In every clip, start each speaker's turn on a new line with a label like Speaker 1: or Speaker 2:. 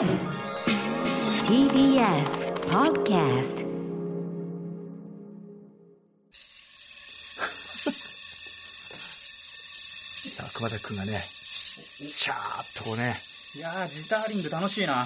Speaker 1: TBS Podcast
Speaker 2: 熊崎君がねシャーッとこうね
Speaker 3: いやージターリング楽しいな。
Speaker 2: 回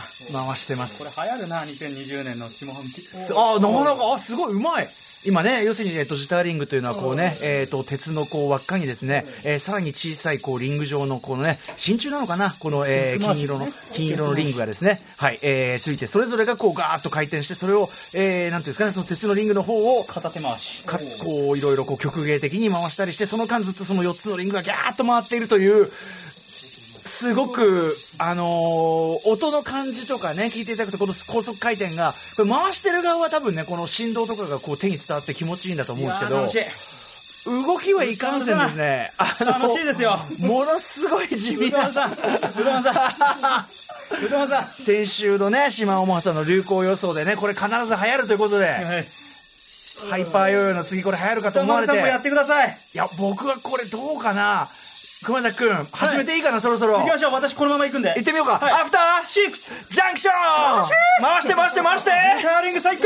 Speaker 2: してま
Speaker 3: こ
Speaker 2: す
Speaker 3: れ流行るな2020年の下半期。
Speaker 2: あなかなかあすごいうまい今ね要するに、えっと、ジターリングというのはこうね、えっと鉄のこう輪っかにですね、えーさらに小さいこうリング状のこのね真鍮なのかな？この、えー金色の金色のリングがですね。はい、えーついてそれぞれがこうガーッと回転してそれを、えーなんていうんですかねその鉄のリングの方を
Speaker 3: 片手回し。
Speaker 2: かこういろいろこう曲芸的に回したりしてその間ずっとその4つのリングがギャーッと回っているというすごく、あのー音の感じとかね聞いていただくとこの高速回転がこれ回してる側は多分ねこの振動とかがこう手に伝わって気持ちいいんだと思うんですけど動きはいかんせんですね。あの
Speaker 3: 楽しいですよ。
Speaker 2: ものすごい地味な
Speaker 3: さんうどんさん。うどんさん。
Speaker 2: 先週のね島尾真さんの流行予想でねこれ必ず流行るということで、
Speaker 3: はい。
Speaker 2: ハイパーヨーヨーの次これ流行るかと思われて。
Speaker 3: さんもやってください。
Speaker 2: いや僕はこれどうかな熊崎君始めていいかな、そろそろ。
Speaker 3: 行きましょう。私このまま行くんで。
Speaker 2: 行ってみようか、
Speaker 3: はい。
Speaker 2: アフターシックスジャンクション回して回して回して。
Speaker 3: ジターリング最高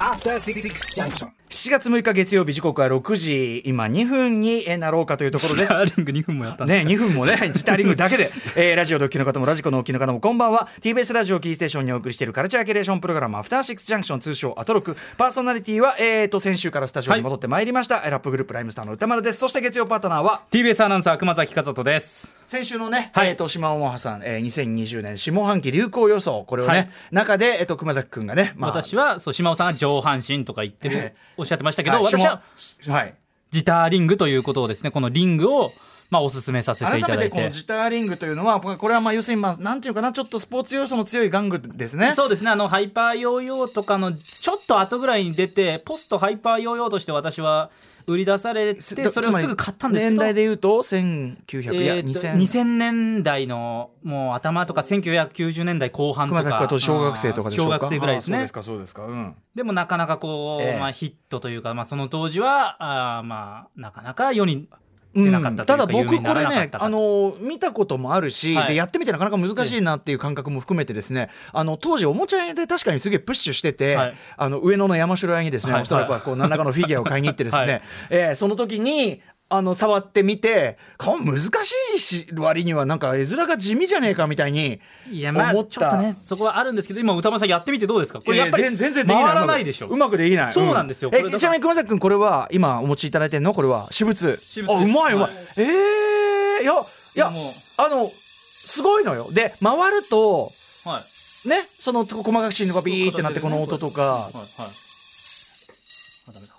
Speaker 4: After Six Junction.
Speaker 2: 7月6日月曜日時刻は6時今2分になろうかというところです。
Speaker 3: ーリング2分もやった
Speaker 2: ね、2分もね、ジターリングだけで、えーラジオドッキの方もラジコのお聞きの方もこんばんは。TBS ラジオキーステーションにお送りしているカルチャーキュレーションプログラム、アフターシックスジャンクション通称アトロク。パーソナリティは、えーと、先週からスタジオに戻ってまいりました、ラップグループライムスターの歌丸です。そして月曜パートナーは、
Speaker 3: TBS アナウンサー熊崎和人です。
Speaker 2: 先週のね、
Speaker 3: はい。
Speaker 2: えーと、島尾真帆さん、えー、2020年下半期流行予想、これをね、
Speaker 3: はい。
Speaker 2: 中で、えーと、熊崎くんがね、まあ、
Speaker 3: 私はそう島尾さんが上半身とか言ってる、
Speaker 2: ええ
Speaker 3: おっしゃってましたけど、
Speaker 2: はい
Speaker 3: 私は
Speaker 2: 下はい。
Speaker 3: ジターリングということをですねこのリングをまあおすすめさせて
Speaker 2: 改
Speaker 3: いただいて。
Speaker 2: めてこのジターリングというのはこれはまあ要するにまあなんていうかなちょっとスポーツ要素の強い玩具ですね。
Speaker 3: そうですね。あのハイパーヨーヨーとかのちょっと後ぐらいに出てポストハイパーヨーヨーとして私は売り出されてそれをすぐ買ったんですけ
Speaker 2: 年
Speaker 3: ど
Speaker 2: 代で言うと1900、いや
Speaker 3: えーと
Speaker 2: 2000
Speaker 3: 2000年代のもう頭とか1990年代後半とか。
Speaker 2: 小学生とかでしょ
Speaker 3: 小学生ぐらいですね。
Speaker 2: そうですかそうですか。うん。
Speaker 3: でもなかなかこう、
Speaker 2: ええ。
Speaker 3: まあ、ヒットというか、まあ、その当時はあーまあなかなか世にうか、
Speaker 2: ただ僕これねあの見たこともあるし、
Speaker 3: はい。
Speaker 2: でやってみてなかなか難しいなっていう感覚も含めてですねあの当時おもちゃ屋で確かにすげえプッシュしてて、
Speaker 3: はい。
Speaker 2: あの上野の山城屋にですね、
Speaker 3: はい。
Speaker 2: おそらくはこう何らかのフィギュアを買いに行ってですね、
Speaker 3: はい。
Speaker 2: えーその時にあの触ってみて顔難しいし割にはなんか絵面が地味じゃねえかみたいに
Speaker 3: いやまあちょっとねそこはあるんですけど今歌丸さんやってみてどうですか？これやっぱり
Speaker 2: えー全然できない。
Speaker 3: 回らないでしょ。
Speaker 2: うまくできない。
Speaker 3: そうなんですよ。
Speaker 2: え
Speaker 3: これだから。
Speaker 2: ちなみに熊崎君これは今お持ちいただいてるの？これは。私物。
Speaker 3: 私物
Speaker 2: あうまいうまい、
Speaker 3: はい。
Speaker 2: えー、いやいやあのすごいのよ。で回ると
Speaker 3: はい。
Speaker 2: ねその細かく振動がビーってなってこの音とか。
Speaker 3: はいはい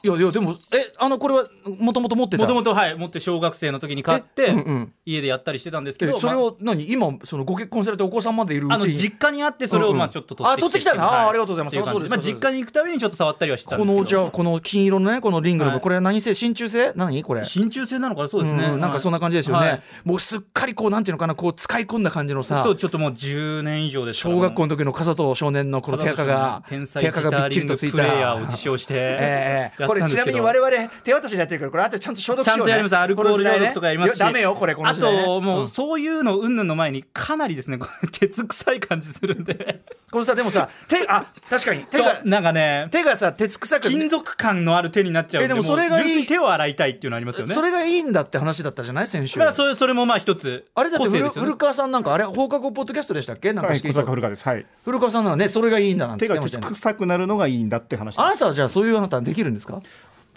Speaker 2: いやいやでもえあのこれはもともと持ってた？
Speaker 3: もともとはい持って小学生の時に買って、
Speaker 2: えうんうん。
Speaker 3: 家でやったりしてたんですけど
Speaker 2: えそれ
Speaker 3: ま
Speaker 2: を何？今そのご結婚されてお子さんまでいるうち？に
Speaker 3: 実家にあってそれ
Speaker 2: うんうん。
Speaker 3: をまあちょっと取って
Speaker 2: あ取ってきたな
Speaker 3: はい。
Speaker 2: あありがとうございます。そうです
Speaker 3: まあ実家に行くたびにちょっと触ったりはしてたん
Speaker 2: こ
Speaker 3: ですけど。
Speaker 2: のじゃあこの金色のねこのリングの、
Speaker 3: はい。
Speaker 2: これは何製真鍮製何？これ。
Speaker 3: 真鍮製なのかな？そうですね、
Speaker 2: うんなんかそんな感じですよね、
Speaker 3: はい。
Speaker 2: もうすっかりこうなんていうのかな？こう使い込んだ感じのさ
Speaker 3: そうちょっともう10年以上で
Speaker 2: 小学校の時の笠戸少年のこの手垢が
Speaker 3: 天才
Speaker 2: 手垢がびっちりとつい
Speaker 3: プレイヤーを自称して。
Speaker 2: ええ
Speaker 3: や
Speaker 2: これちなみに我々手渡しでやってるからこれあとちゃんと消毒しよう、ね、
Speaker 3: ちゃんとやります。アルコール消毒とかやりますし。
Speaker 2: ダメよこれこの
Speaker 3: あ
Speaker 2: 時代。ね
Speaker 3: とも
Speaker 2: ん
Speaker 3: うそういうの云々の前にかなりですねこれ鉄臭い感じするんで。
Speaker 2: このさでもさ手あ確かに手が
Speaker 3: なんかね
Speaker 2: 手がさ鉄臭く
Speaker 3: 金属感のある手になっちゃうん
Speaker 2: えでもそれがいい。
Speaker 3: 手を洗いたいっていうのありますよね。
Speaker 2: それがいいんだって話だったじゃない先週、
Speaker 3: まあそれそれもまあ一つ。
Speaker 2: あれだって古,、
Speaker 3: 個性ですよね。
Speaker 2: 古川さんなんかあれ放課後ポッドキャストでしたっけ？なんか
Speaker 4: はい、古川です。はい。
Speaker 2: 古川さんならねそれがいいんだなんて
Speaker 4: 手が臭くなるのがいいんだって話です。
Speaker 2: あなたはじゃあそういうあなたはできるんですか？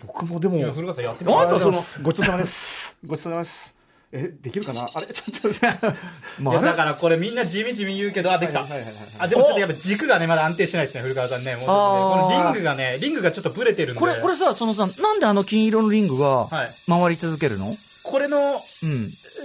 Speaker 4: 僕もでも。
Speaker 3: 古川さんやって
Speaker 2: あなたはその
Speaker 4: ごちそうさまです。ごちそうさまです。え、できるかな？あれ、ちょっと。
Speaker 2: ま
Speaker 3: だからこれみんな地味地味言うけどあできた。
Speaker 4: はいはいはいはい。
Speaker 3: あでもちょっとやっぱ軸がねまだ安定してないですね古川さんね。もうねこのリングがねリングがちょっとブレてるんで。
Speaker 2: これこれさそのさなんであの金色のリングが
Speaker 3: はい。
Speaker 2: 回り続けるの、
Speaker 3: これの
Speaker 2: うん。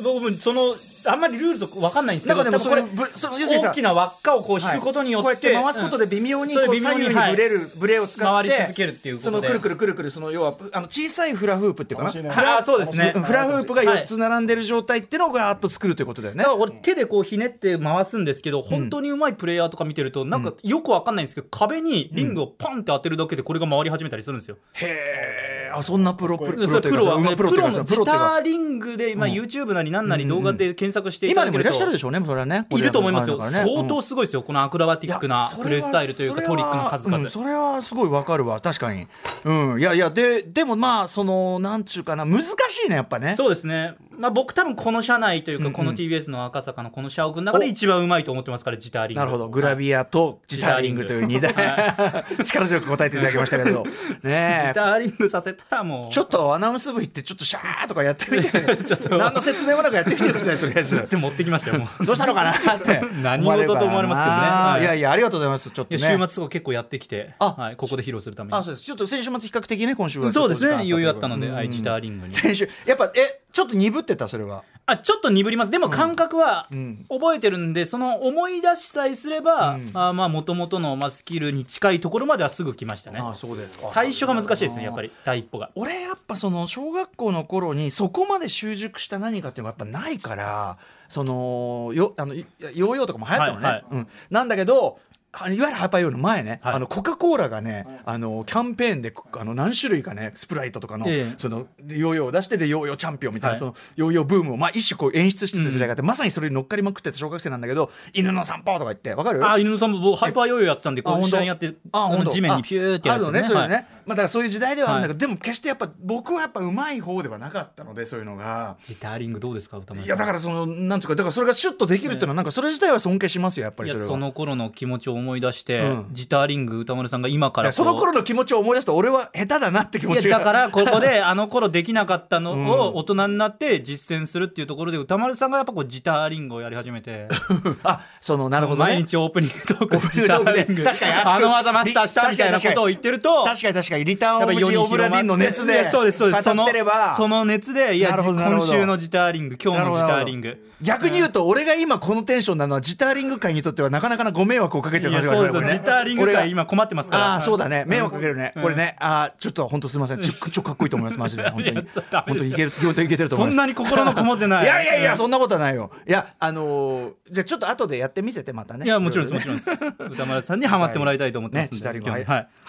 Speaker 3: 僕もそのあんまりルールとか分かんないんですけど
Speaker 2: なんかでも
Speaker 3: こ
Speaker 2: ぶその
Speaker 3: 大きな輪っかをこう引くことによって、
Speaker 2: こうやって回すことで微妙にこ
Speaker 3: そう
Speaker 2: 左右にブレる、ブレを使って
Speaker 3: 回り続けるっていうことで。
Speaker 2: そのくるくるくるくるその要はあの小さいフラフープっていうかな。
Speaker 4: 楽しい。ね
Speaker 2: フラ
Speaker 3: あーそうですね。
Speaker 2: うんフラフープが
Speaker 3: はい。
Speaker 2: 4つ並んでる状態っていうのをガーッと作るということだよね。
Speaker 3: だから俺手でこうひねって回すんですけど本当にうまいプレイヤーとか見てるとなんかよくわかんないんですけど壁にリングをパンって当てるだけでこれが回り始めたりするんですよ。
Speaker 2: へえー、あそんなプロプロプロ
Speaker 3: は
Speaker 2: うんプロ
Speaker 3: プロのジターリングで、まあ、
Speaker 2: うん。
Speaker 3: YouTube なりなんなり動画で検索していた
Speaker 2: 今でもいらっしゃるでしょうねそれはね。
Speaker 3: いると思いますよ、相当すごいですよこのアクロバティックなプレースタイルというかトリックの数々、
Speaker 2: うんそれはすごいわかるわ確かに。うん。いやいやででもまあそのなんちゅうかな難しいねやっぱね。
Speaker 3: そうですね、まあ、僕多分この社内というか、この TBS の赤坂のこの社屋の中で一番うまいと思ってますからジターリング。
Speaker 2: なるほど。グラビアとジターリングという二大 力強く答えていただきましたけど。ねえ。
Speaker 3: ジターリングさせたらもう。
Speaker 2: ちょっとアナウンス部行ってちょっとシャーとかやってみて。何の説明もなくやってみてくださいとりあえず。
Speaker 3: で持ってきましたよもう。
Speaker 2: どうしたのかなって。
Speaker 3: 何事と思われますけどね。はい。
Speaker 2: いやいやありがとうございますちょっと
Speaker 3: い
Speaker 2: ね
Speaker 3: や週末とか結構やってきて、
Speaker 2: あ
Speaker 3: はい、ここで披露するために。
Speaker 2: あそうです。ちょっと先週末比較的ね今週は
Speaker 3: そうですね。余裕あったので、
Speaker 2: うん
Speaker 3: はい、ジターリングに。
Speaker 2: 先週やっぱえちょっと鈍ってたそれは。
Speaker 3: あちょっと鈍ります。でも感覚は
Speaker 2: ん。
Speaker 3: 覚えてるんで、その思い出しさえすれば、
Speaker 2: うん。
Speaker 3: あまあ元々のまあスキルに近いところまではすぐ来ましたね。
Speaker 2: そうですか。
Speaker 3: 最初が難しいですねやっぱり第一歩が。
Speaker 2: 俺やっぱその小学校の頃にそこまで習熟した何かっていうのがやっぱないからそのよあのいヨーヨーとかも流行ったのね、
Speaker 3: はいはい。
Speaker 2: うん、なんだけどあいわゆるハイパーヨーの前ね、
Speaker 3: はい。
Speaker 2: あのコカ・コーラがね、あのキャンペーンであの何種類かねスプライトとかの,、
Speaker 3: ええ。
Speaker 2: そのヨーヨーを出してでヨーヨーチャンピオンみたいな、
Speaker 3: はい。
Speaker 2: そのヨーヨーブームを、まあ、一種こう演出してた時代があって、まさにそれに乗っかりまくってた小学生なんだけど犬の散歩とか言ってわかる？
Speaker 3: あ犬野さんもハイパーヨーヨーやってたんでこう
Speaker 2: あ本当？
Speaker 3: 下にやって
Speaker 2: あ本当？
Speaker 3: 地面にピューってや
Speaker 2: あ
Speaker 3: つ
Speaker 2: あるのねそういうのね、
Speaker 3: はい。
Speaker 2: まあだからそういう時代ではあるんだけど、
Speaker 3: は
Speaker 2: でも決してやっぱ僕はやっぱうまい方ではなかったのでそういうのが。
Speaker 3: ジターリングどうですか歌丸さん？
Speaker 2: いやだからそのなんつうかだからそれがシュッとできるっていうのはなんかそれ自体は尊敬しますよやっぱりそれは。
Speaker 3: いやその頃の気持ちを思い出して、
Speaker 2: うん。
Speaker 3: ジターリング歌丸さんが今か
Speaker 2: い
Speaker 3: ら
Speaker 2: その頃の気持ちを思い出すと俺は下手だなって気持ちが。
Speaker 3: だからここで あの頃できなかったの
Speaker 2: うん。
Speaker 3: を大人になって実践するっていうところで歌丸さんがやっぱこうジターリングをやり始めて。
Speaker 2: あそのなるほどね。
Speaker 3: 毎日オープニングトークでジターリング。
Speaker 2: 確かに
Speaker 3: あの技マスターしたみたいなことを言ってると
Speaker 2: 確かに確かにリターンオブジオブラディンの熱で
Speaker 3: そうですそうです。そ
Speaker 2: 語
Speaker 3: のその熱でいや今週のジターリング今日のジターリング。
Speaker 2: 逆に言うと俺が今このテンションなのはジターリング界にとってはなかなかなご迷惑をかけてる
Speaker 3: いや
Speaker 2: 感じが
Speaker 3: そうです。ジターリング界今困ってますから。
Speaker 2: ああそうだね。迷惑かけるね、
Speaker 3: うん。
Speaker 2: これね。あーちょっと本当すみません。ちょちょかっこいいと思います。マジで。本当に。本当にいける本当にいけてると思います。
Speaker 3: そんなに心のこもってない。
Speaker 2: いやいやいや、
Speaker 3: うん。
Speaker 2: そんなことはないよ。いや、あのーじゃあちょっと後でやってみせて、またね。
Speaker 3: いやもちろんですもちろんです。歌丸さんにハマってもらいたいと思ってま
Speaker 2: ね、
Speaker 3: すんで
Speaker 2: ジタリングは、流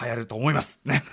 Speaker 2: 行ると思います。ね。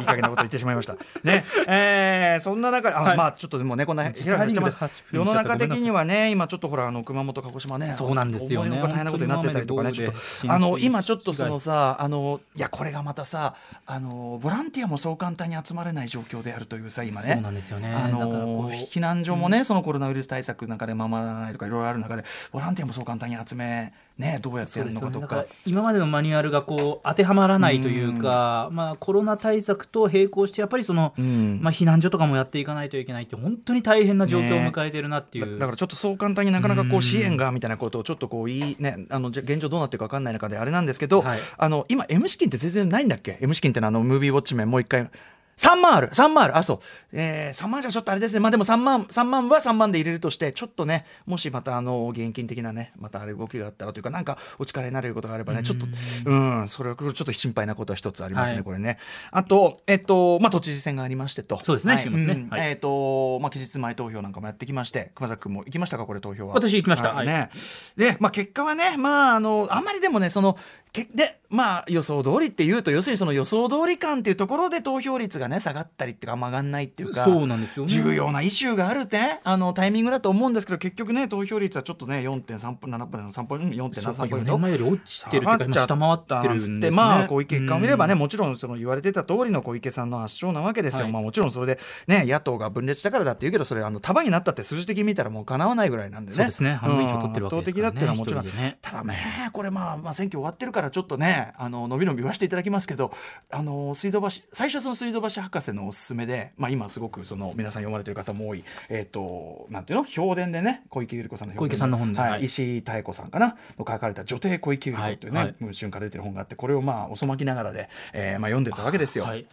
Speaker 2: いい加減なこと言ってしまいました。ね。えー、そんな中、あ、
Speaker 3: はい。
Speaker 2: まあ、ちょっとでもね、こんな、
Speaker 3: ジ
Speaker 2: ひらひらしてます。
Speaker 3: タリングで8分
Speaker 2: 世の中的にはね、今ちょっとほら、あの、熊本、鹿児島ね。
Speaker 3: そうなんですよね。
Speaker 2: 大変なことになってたりとかね、ちょっとあの、今ちょっとそのさ、あの、いや、これがまたさ、あの、ボランティアもそう簡単に集まれない状況であるというさ、今ね。
Speaker 3: そうなんですよね
Speaker 2: あの避難所もね、そのコロナウイルス対策なんかでままならないとかいろいろある中でボランティアもそう簡単に集めねどうやってやるのかとか。
Speaker 3: よね。だから今までのマニュアルがこう当てはまらないというか、まあ、コロナ対策と並行してやっぱりその、
Speaker 2: うん。
Speaker 3: まあ、避難所とかもやっていかないといけないって本当に大変な状況を迎えてるなっていう、
Speaker 2: だだからちょっとそう簡単になかなかこ
Speaker 3: う
Speaker 2: うん。支援がみたいなことをちょっとこういいねあの現状どうなってるか分かんない中であれなんですけど、
Speaker 3: はい。
Speaker 2: あの今 M 資金って全然ないんだっけ？M 資金ってのはあのムービーウォッチメンもう一回3万ある3万ある。あそう、えー、3万じゃちょっとあれですね。まあでも3万3万は3万で入れるとしてちょっとねもしまたあの現金的なねまたあれ動きがあったらというかなんかお力になれることがあればねちょっとうん。それはちょっと心配なことは一つありますね、
Speaker 3: はい。
Speaker 2: これね。あとえっとまあ都知事選がありましてと。
Speaker 3: そうですね
Speaker 2: はい。
Speaker 3: ね。
Speaker 2: うん。
Speaker 3: はい。
Speaker 2: えっとまあ期日前投票なんかもやってきまして熊崎君も行きましたかこれ投票は。
Speaker 3: 私行きました。
Speaker 2: ね。で、まあ、結果はね、まあ、あのあんまりでもねそのけで、まあ、予想通りっていうと要するにその予想通り感っていうところで投票率がね下がったりっていうかあんま上がんないっていうか
Speaker 3: そうなんですよね。
Speaker 2: 重要なイシューがあるってあのタイミングだと思うんですけど結局ね投票率はちょっとね4.3ポイント7ポイント3ポイント
Speaker 3: そうか
Speaker 2: 4.73ポイ
Speaker 3: 4
Speaker 2: ント。
Speaker 3: 年前より落ちてるっていうか
Speaker 2: 下
Speaker 3: 回ってるんですね。
Speaker 2: まあ小池結果を見ればね、
Speaker 3: うん。
Speaker 2: もちろんその言われてた通りの小池さんの圧勝なわけですよ、
Speaker 3: はい。
Speaker 2: まあもちろんそれでね野党が分裂したからだって言うけどそれあの束になったって数字的に見たらもうかなわないぐらいなんでね。
Speaker 3: そうですね。半分以上取ってるわけですからね。
Speaker 2: 圧倒的だっていうのはもちろん、
Speaker 3: ね。
Speaker 2: ただねこれまあまあ選挙終わってるからちょっとねあの伸び伸びはしていただきますけどあの水道橋最初はその水道橋博士のおすすめでまあ今すごくその皆さん読まれてる方も多いえっ、となんていうの？評伝でね小池百合子さんの
Speaker 3: 小池さんの本で
Speaker 2: はい。
Speaker 3: はい。
Speaker 2: 石井妙子さんかな？の書かれた女帝小池百合子というね、
Speaker 3: はい。
Speaker 2: 春から出てる本があってこれをまあ遅まきながらで、えーまあ、読んでたわけですよ。
Speaker 3: はい。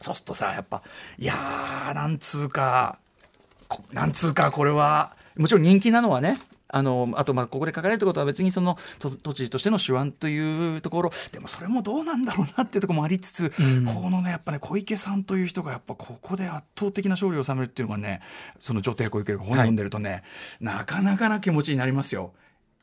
Speaker 2: そうするとさやっぱいやーなんつうかこなんつうかこれはもちろん人気なのはねあのあとまあここで書かれることは別にそのと都知事としての手腕というところでもそれもどうなんだろうなっていうところもありつつ、
Speaker 3: うん
Speaker 2: このねやっぱね小池さんという人がやっぱここで圧倒的な勝利を収めるっていうのがねその女帝小池の本を読んでるとね、なかなかな気持ちになりますよ。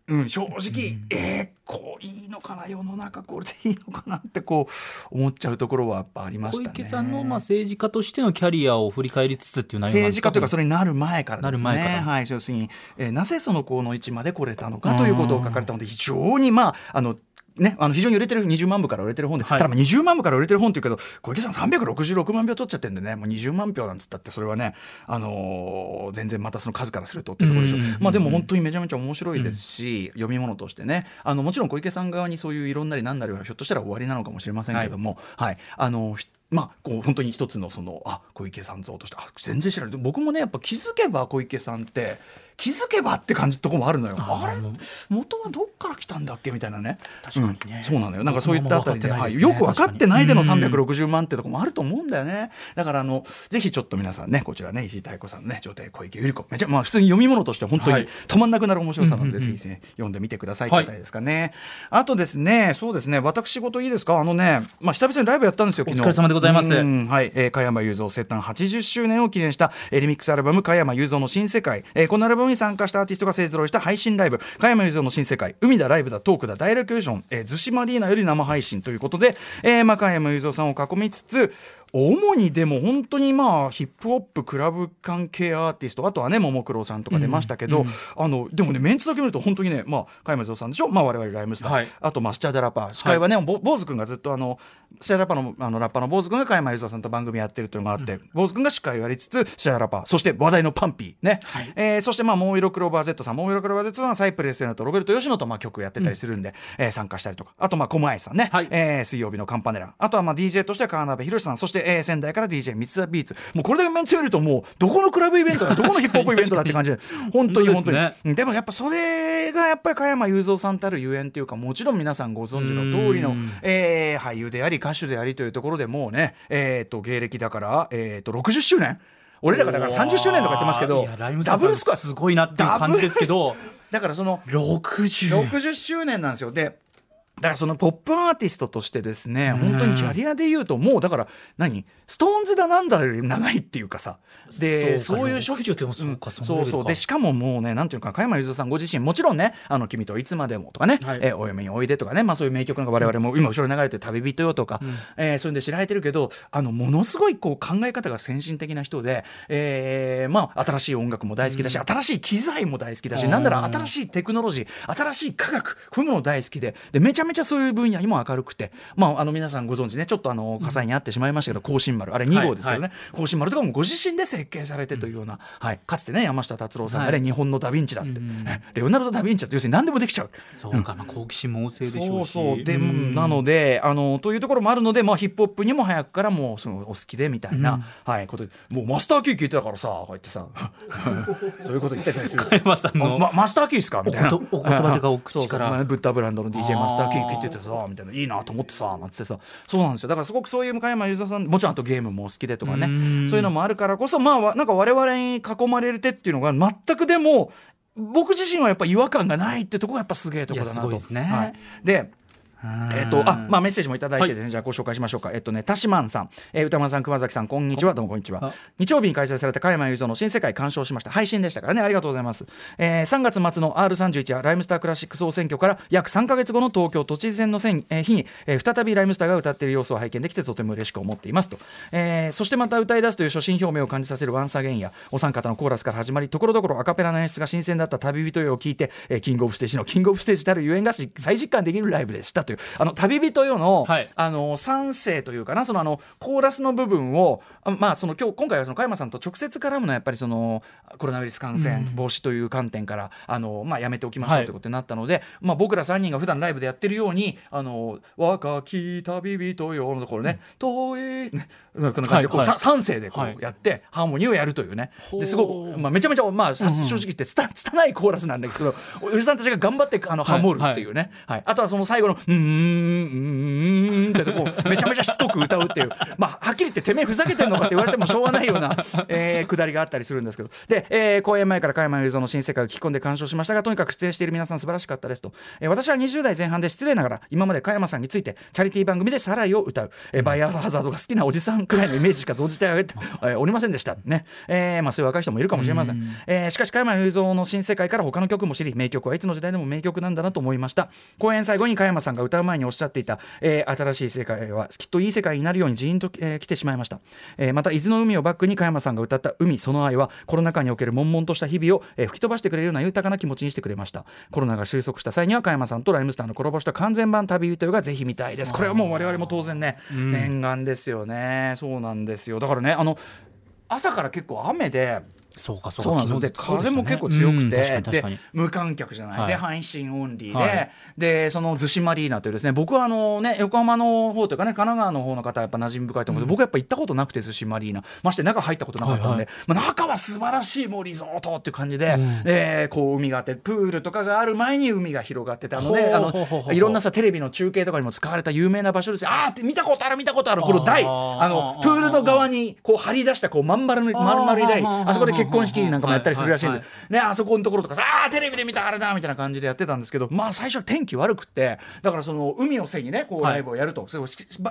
Speaker 2: うん、正直、えー構いいのかな世の中これでいいのかなってこう思っちゃうところはやっぱありまし
Speaker 3: 小
Speaker 2: たね。
Speaker 3: 池さんのまあ政治家としてのキャリアを振り返りつつっていう内容
Speaker 2: 政治家というかそれになる前からですね。
Speaker 3: なる前から
Speaker 2: はい、要するに、えーなぜそのこの位置まで来れたのかということを書かれたので非常にまああのね、あの非常に売れてる20万部から売れてる本で、
Speaker 3: はい。
Speaker 2: ただまあ20万部から売れてる本っていうけど小池さん366万票取っちゃってるんでねもう20万票なんつったってそれはね、あのー全然またその数からするとっていうところでしょ。
Speaker 3: うんうんうんうん
Speaker 2: まあでも本当にめちゃめちゃ面白いですし、読み物としてねあのもちろん小池さん側にそういういろんなりなんなりはひょっとしたら終わりなのかもしれませんけども、はい。あのひまあこう本当に一つのそのあ小池さん像としてあ全然知らない。僕もねやっぱ気づけば小池さんって気づけばって感じのとこもあるのよ。あれ？元はどっから来たんだっけ？みたいなね。
Speaker 3: 確かにね。
Speaker 2: うん。そうなのよ。なんかそういったあたりで、
Speaker 3: ね。
Speaker 2: はい。よく分かってないでの
Speaker 3: 確かに。
Speaker 2: 360万ってとこもあると思うんだよね。だからあのぜひちょっと皆さんねこちらね石井太子さんのね女帝小池百合子。めちゃまあ普通に読み物として本当に
Speaker 3: はい。
Speaker 2: 止まんなくなる面白さなので、
Speaker 3: うんうんうん。
Speaker 2: ぜひね。読んでみてくださいってあたりですかね。あとですねそうですね私事いいですか？あのねまあ久々にライブやったんですよ昨日。
Speaker 3: お疲れ様でございます。
Speaker 2: うん。はい、えー、加山雄三生誕80周年を記念した、えーリミックスアルバム「加山雄三の新世界」えーこのアルバムに参加したアーティストが勢ぞろいした配信ライブ「加山雄三の新世界」海だライブだトークだ。ダイレクション、えー、逗子マリーナより生配信ということで、えーまあ、加山雄三さんを囲みつつ主にでも本当にまあヒップホップクラブ関係アーティストあとはねももクロさんとか出ましたけど、あのでもねメンツだけ見ると本当にねまあ加山雄三さんでしょ？まあ我々ライムスター、
Speaker 3: はい。
Speaker 2: あとまあスチャダラパー。司会はね、ぼ坊主君がずっとあのスチャダラパーのあのラッパーの坊主君が加山雄三さんと番組やってるっていうのがあって、坊主君が司会をやりつつスチャダラパー。そして話題のパンピーね、
Speaker 3: はい。
Speaker 2: えーそしてまあもう色クローバー Z さん。もう色クローバー Z さんはサイプレスセナとロベルト吉野とまあ曲やってたりするんで、えー参加したりとか。あとまあ狛江さんね、
Speaker 3: はい。
Speaker 2: えー水曜日のカンパネラ。あとはまあ DJ としては川辺宏さん。そして、えー仙台から DJ 三ツ矢ビーツ。もうこれだけメンツ見るともうどこのクラブイベントだどこのヒップホップイベントだって感じで。本当に本当に
Speaker 3: ね。
Speaker 2: うんでもやっぱそれがやっぱり加山雄三さんたるゆえんっていうかもちろん皆さんご存知の通りの
Speaker 3: うん、
Speaker 2: えー俳優であり歌手でありというところでもうね、えー、と芸歴だから、えー、と60周年俺らがだから30周年とか言ってますけどダブルスコア。
Speaker 3: すごいなっていう感じですけど。
Speaker 2: だからその
Speaker 3: 60
Speaker 2: 60周年なんですよ。でだからそのポップアーティストとしてですね本当にキャリアで言うともうだから何？ストーンズだなんだより長いっていうかさ。で
Speaker 3: そ
Speaker 2: そうういう
Speaker 3: 60ってもそうかそ
Speaker 2: うそうでしかももうねなんていうか加山雄三さんご自身もちろんね「あの君といつまでも」とかね「
Speaker 3: はい。
Speaker 2: えーお嫁においで」とかね、まあ、そういう名曲が我々も今後ろに流れてる「旅人よ」とか、えーそういうんで知られてるけどあのものすごいこう考え方が先進的な人で、えーまあ、新しい音楽も大好きだし、新しい機材も大好きだし、なんなら新しいテクノロジー新しい科学こういうもの大好きででめちゃめちゃそういう分野にも明るくて、まあ、あの皆さんご存知ね。ちょっとあの火災にあってしまいましたけど甲信丸。あれ2号ですけどね、甲信丸とかもご自身で設計されてというような、はい、かつてね山下達郎さんがね、
Speaker 3: はい。
Speaker 2: 日本のダ・ヴィンチだって、ねレオナルド・ダ・ヴィンチだって要するに何でもできちゃう。
Speaker 3: そうか、まあ、好奇心旺盛でしょうし。
Speaker 2: そうそう。で、
Speaker 3: ん。
Speaker 2: なのであのというところもあるので、まあ、ヒップホップにも早くからもうそのお好きでみたいな、はい、ことで。もうマスターキー聞いてたからさこうやってさ そういうこと言ってたりする。
Speaker 3: 加山さんの
Speaker 2: あまマスターキーっすか？みたいな。
Speaker 3: お言葉とかお口から。
Speaker 2: ブッダブランドの DJ マスターキー聞いててさみたいないいなと思ってさなんてさ。そうなんですよ。だからすごくそういう加山雄三さんもちろんあとゲームも好きでとかね。
Speaker 3: うん。
Speaker 2: そういうのもあるからこそまあわなんか我々に囲まれてっていうのが全くでも僕自身はやっぱ違和感がないってところがやっぱすげえところだなと。
Speaker 3: いやすごいですね。
Speaker 2: はい、でえっとあまあ、メッセージもいただいてですね、
Speaker 3: はい。
Speaker 2: じゃあご紹介しましょうか、えっとね、タシマンさん、えー歌丸さん、熊崎さん、こんにちは、どうもこんにちは。
Speaker 3: あ。
Speaker 2: 日曜日に開催された加山雄三の新世界鑑賞しました、配信でしたからね、ありがとうございます。えー3月末の R31 やライムスタークラシック総選挙から約3か月後の東京都知事選の選、えー日に、えー再びライムスターが歌っている様子を拝見できて、とても嬉しく思っていますと、えーそしてまた歌い出すという初心表明を感じさせるワンサゲンや、お三方のコーラスから始まり、ところどころアカペラの演出が新鮮だった旅人よを聞いて、えーキングオブステージのキングオブステージたるゆえんがし再実感できるライブでしたという、あの旅人よの、
Speaker 3: はい。
Speaker 2: あの三世というかなそのあのコーラスの部分をあまあその今日今回はその加山さんと直接絡むのはやっぱりそのコロナウイルス感染防止という観点から、あのまあやめておきましょう
Speaker 3: はい。
Speaker 2: ということになったので、まあ僕ら三人が普段ライブでやってるようにあの若き旅人よのところね遠いねこんな感じでこう、
Speaker 3: はいはい。
Speaker 2: さ三世でこ
Speaker 3: はい。う
Speaker 2: やって、ハーモニーをやるというね。ですごくまあめちゃめちゃまあ正直言ってつた拙いコーラスなんだけどおじさんたちが頑張ってあのハモるっていうね、はいあとはその最後の「ううんうんうんってこうめちゃめちゃしつこく歌うっていうまあはっきり言っててめえふざけてんのかって言われてもしょうがないような、えー、くだりがあったりするんですけどで、えー、公演前から加山雄三の新世界を聞き込んで鑑賞しましたがとにかく出演している皆さん素晴らしかったですと、えー、私は20代前半で失礼ながら今まで加山さんについてチャリティー番組でサライを歌う、えー、バイオハザードが好きなおじさんくらいのイメージしか存じてあげて、えー、おりませんでしたね、えーまあ、そういう若い人もいるかもしれません、えー、しかし加山雄三の新世界から他の曲も知り名曲はいつの時代でも名曲なんだなと思いました公演最後に加山さんが歌う前におっしゃっていた、えー、新しい世界はきっといい世界になるようにジーンと、えー、来てしまいました、えー、また伊豆の海をバックに加山さんが歌った「海その愛」はコロナ禍における悶々とした日々を、えー、吹き飛ばしてくれるような豊かな気持ちにしてくれました。コロナが収束した際には加山さんとライムスターのコラボした完全版旅人がぜひ見たいです。これはもう我々も当然ね、念願ですよね。そうなんですよ。だからねあの朝から結構雨で
Speaker 3: そうか
Speaker 2: そうなんですで風も結構強くて、で無観客じゃない、はい、で配信オンリーで、はい、でその逗子マリーナというですね僕はあのね横浜の方というかね神奈川の方の方はやっぱ馴染み深いと思うんです。僕はやっぱ行ったことなくて逗子マリーナ。まして中入ったことなかったんで、まあ、中は素晴らしいもうリゾートっていう感じで、うん、でこう海があってプールとかがある前に海が広がっててあのねあのいろんなさテレビの中継とかにも使われた有名な場所です。よああ見たことある見たことある。この台。あのプールの側にこう張り出したこうまん丸の丸い台。あそこで結婚式なんかもやったりするらしいんですよ、ねあそこのところとかさあテレビで見たあれだみたいな感じでやってたんですけどまあ最初天気悪くってだからその海を背にねこうライブをやると、はい、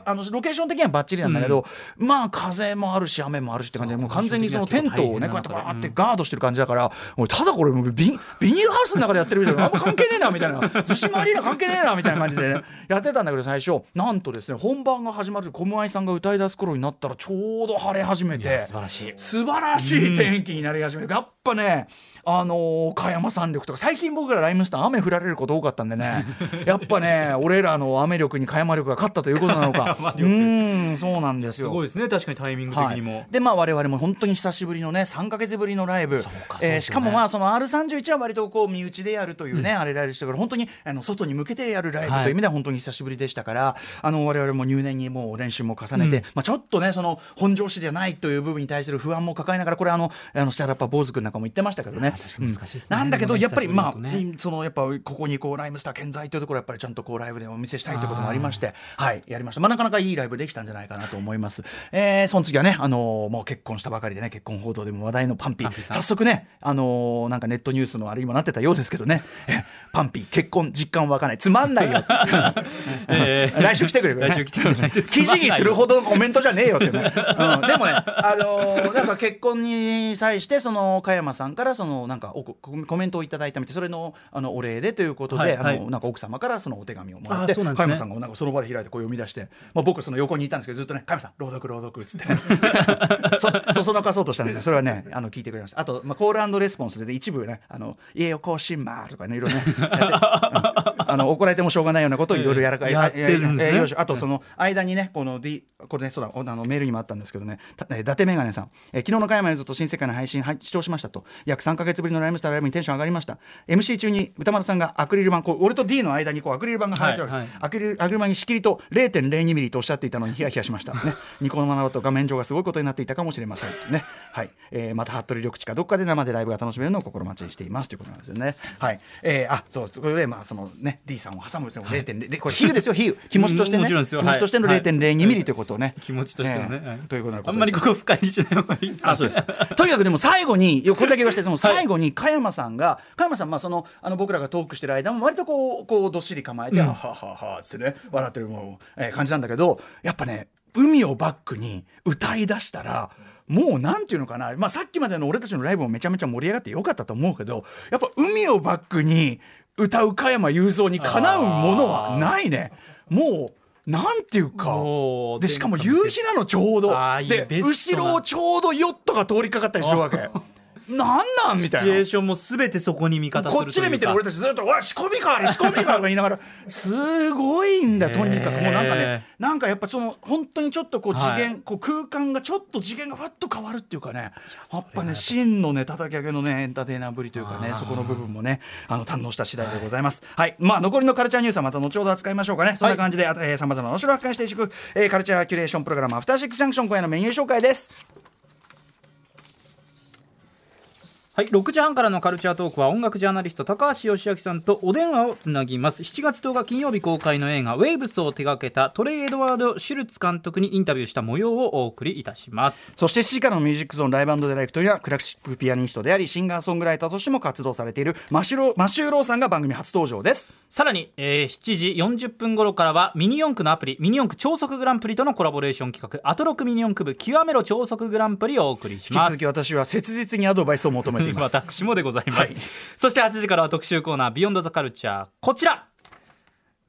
Speaker 2: あのロケーション的にはばっちりなんだけど、うん、まあ風もあるし雨もあるしって感じでもう完全にそのテントをねこうやってバーってガードしてる感じだから、もうただこれビビニールハウスの中でやってるみたいなあんま関係ねえなみたいな。逗子マリーナ関係ねえなみたいな感じでねやってたんだけど最初。なんとですね本番が始まるコムアイさんが歌い出す頃になったらちょうど晴れ始めて。
Speaker 3: 素晴らしい。
Speaker 2: 素晴らしい天気になり始める、やっぱねあのー、加山山力とか最近僕らライムスター雨降られること多かったんでね。やっぱね俺らの雨力に加山力が勝ったということなのか。うんそうなんですよ。
Speaker 3: すごいですね。確かにタイミング的にも、はい、
Speaker 2: でまあ我々も本当に久しぶりのね3か月ぶりのライブ、ね。えー、しかもまあその R31 は割とこう身内でやるというね、うん、あれられしたから本当にあの外に向けてやるライブという意味では本当に久しぶりでしたから、はい、あの我々も入念にもう練習も重ねて、うん、まあ、ちょっとねその本調子じゃないという部分に対する不安も抱えながらこれあのあのスターラッパー坊主君なん。かも言ってましたけどね。なんだけどやっぱりまあ、そのやっぱここにこうライムスター健在というところやっぱりちゃんとこうライブでお見せしたいということもありましてはいやりました。まあなかなかいいライブできたんじゃないかなと思います。えー、その次はねあのー、もう結婚したばかりでね結婚報道でも話題のパンピー。早速ねあのー、なんかネットニュースのあれ今なってたようですけどね。パンピー結婚実感湧かない。つまんないよ、えー、来週来てくれ
Speaker 3: 来週来てくれ
Speaker 2: 記事にするほどのコメントじゃねえよってね、うん、でもねあのー、なんか結婚に際してその加山さんからそのなんかコメントをいただいたみたいそれのあのお礼でということで、あのなんか奥様からそのお手紙をもらって、ね、加山さんがなんかその場で開いてこう読み出して、まあ、僕その横にいたんですけどずっとね「加山さん朗読朗読」っつってね。そそそのかそうとしたんですよ。それはねあの聞いてくれました。あと、まあ、コールレスポンスで一部ね「あの家をこうしんま」とかねいろいろね あの怒られてもしょうがないようなことをいろいろやらかい、
Speaker 3: やってるんですね、
Speaker 2: あとその間にねこの D これねそうだあのメールにもあったんですけどね。伊達メガネさん、えー、昨日の加山雄三と新世界の配信、はい、視聴しましたと。約3か月ぶりのライムスターライブにテンション上がりました。MC 中に歌丸さんがアクリル板こう俺と D の間にこうアクリル板が入ってるわけです、はい。はい、アクリルアクリル板にしきりと0.02ミリとおっしゃっていたのにヒヤヒヤしました。ね。ニコ生だと画面上がすごいことになっていたかもしれません。ね。はい、えー、また服部緑地かどっかで生でライブが楽しめるのを心待ちにしています。ということなんですよね。はい。えー、あそうこれでまあそのね D さんを挟むですね0.0これ比喩ですよ比喩。気持ちとしてね。気持ちとしての0.02ミリということをね、
Speaker 3: 気持ちとしてのね、
Speaker 2: えー、ということ
Speaker 3: あんまりここ深入りしない方がいいです
Speaker 2: あそうです とにかくでも最後にこれだけ言わせてその最後に加山さんが加山さんまあそのあの僕らがトークしてる間も割とこうこうどっしり構えて、うん、ははははってね笑ってるもう、えー、感じなんだけどやっぱね海をバックに歌い出したら、もうなんていうのかな、まあ、さっきまでの俺たちのライブもめちゃめちゃ盛り上がってよかったと思うけどやっぱ海をバックに歌う加山雄三にかなうものはないね。もうなんていうか。でしかも夕日なのちょうど。で後ろをちょうどヨットが通りかかったりするわけ。なんなん？みたいな。
Speaker 3: シチュエーションもすべてそこに味方す
Speaker 2: るこっちで見てる俺たちずっと「おい仕込みかあれ仕込みか」とか言いな。が らすごいんだとにかく。もうなんかねなんかやっぱその本当にちょっとこう次元、はい、こう空間がちょっと次元がふわっと変わるっていうかね。やっぱね真のね叩き上げのねエンターテイナーぶりというかねそこの部分もねあの堪能した次第でございます。はい、はい、まあ残りのカルチャーニュースはまた後ほど扱いましょうかね。そんな感じでさまざまなお城発見していく、えー、カルチャーキュレーションプログラムアフターシックスジャンクション今夜のメニュー紹介です
Speaker 3: はい、6時半からのカルチャートークは音楽ジャーナリスト高橋義明さんとお電話をつなぎます。7月10日金曜日公開の映画「ウェイブス」を手掛けたトレイ・エドワード・シュルツ監督にインタビューした模様をお送りいたします。
Speaker 2: そして7時からのミュージックゾーンライブディレクトにはクラシックピアニストでありシンガーソングライターとしても活動されているマシュロマシューローさんが番組初登場です。
Speaker 3: さらに、えー7時40分頃からはミニ四駆のアプリミニ四駆超速グランプリとのコラボレーション企画アトロクミニ四駆部極めろ超速グランプリをお送りします。
Speaker 2: 引き続き私は切実にアドバイスを求めています。
Speaker 3: 私もでございます、そして8時からは特集コーナー「ビヨンドザカルチャーこちら。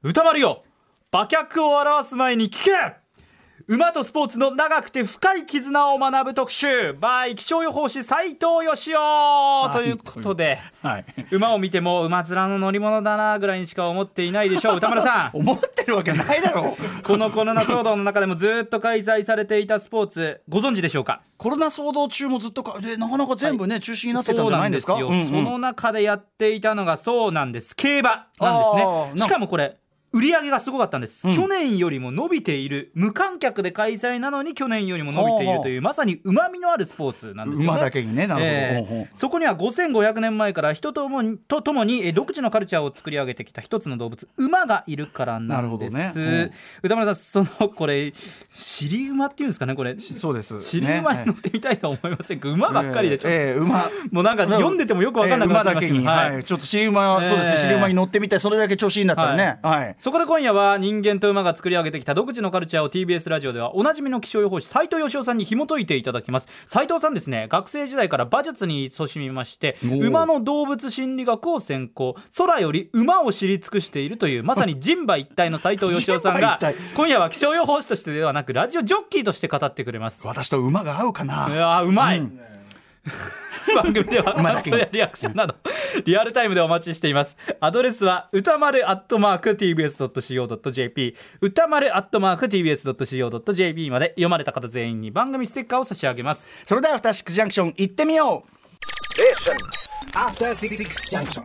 Speaker 3: 歌丸よ。馬脚を表す前に聞け馬とスポーツの長くて深い絆を学ぶ特集。by 気象予報士斉藤義雄。ということで、
Speaker 2: はい。
Speaker 3: 馬を見ても馬面の乗り物だなぐらいにしか思っていないでしょう。歌丸さん。
Speaker 2: 思ってるわけないだろう。
Speaker 3: このコロナ騒動の中でもずっと開催されていたスポーツご存知でしょうか？
Speaker 2: コロナ騒動中もずっとかでなかなか全部ね、中止になってたんじゃないんですか
Speaker 3: その中でやっていたのがそうなんです。競馬なんですね。しかもこれ売り上げがすごかったんです、
Speaker 2: うん。
Speaker 3: 去年よりも伸びている。無観客で開催なのに去年よりも伸びているというまさにうまみのあるスポーツなんですよね。
Speaker 2: 馬だけにねなるほど。
Speaker 3: えーそこには5500年前から人ともにとともにえー独自のカルチャーを作り上げてきた一つの動物馬がいるからなんです、
Speaker 2: なるほどね。う。ん
Speaker 3: 歌丸さんそのこれ尻馬っていうんですかねこれ。
Speaker 2: そうです。
Speaker 3: 尻馬に乗ってみたいとは思いませんか、馬ばっかりでちょっと、
Speaker 2: ええええ馬。
Speaker 3: もうなんか読んでてもよく分かんなくなってきましたけど
Speaker 2: ええ馬だけに、はい。ちょっと尻馬、そうです
Speaker 3: ええ。
Speaker 2: ね尻馬に乗ってみてそれだけ調子いいんだったらね。はい、
Speaker 3: そこで今夜は人間と馬が作り上げてきた独自のカルチャーを TBS ラジオではおなじみの気象予報士斉藤義雄さんに紐解いていただきます。斉藤さんですね学生時代から馬術に勤しみまして馬の動物心理学を専攻空より馬を知り尽くしているというまさに人馬一体の斉藤義雄さんが今夜は気象予報士としてではなくラジオジョッキーとして語ってくれます。
Speaker 2: 私と馬が合うか
Speaker 3: い
Speaker 2: な、
Speaker 3: やーうまい、番組では感想やリアクションなどリアルタイムでお待ちしています。アドレスは歌丸アットマーク TBS.CO.JP 歌丸アットマーク TBS.CO.JP まで読まれた方全員に番組ステッカーを差し上げます。
Speaker 2: それではアフターシックスジャンクション行ってみよう。
Speaker 4: After Six Junction.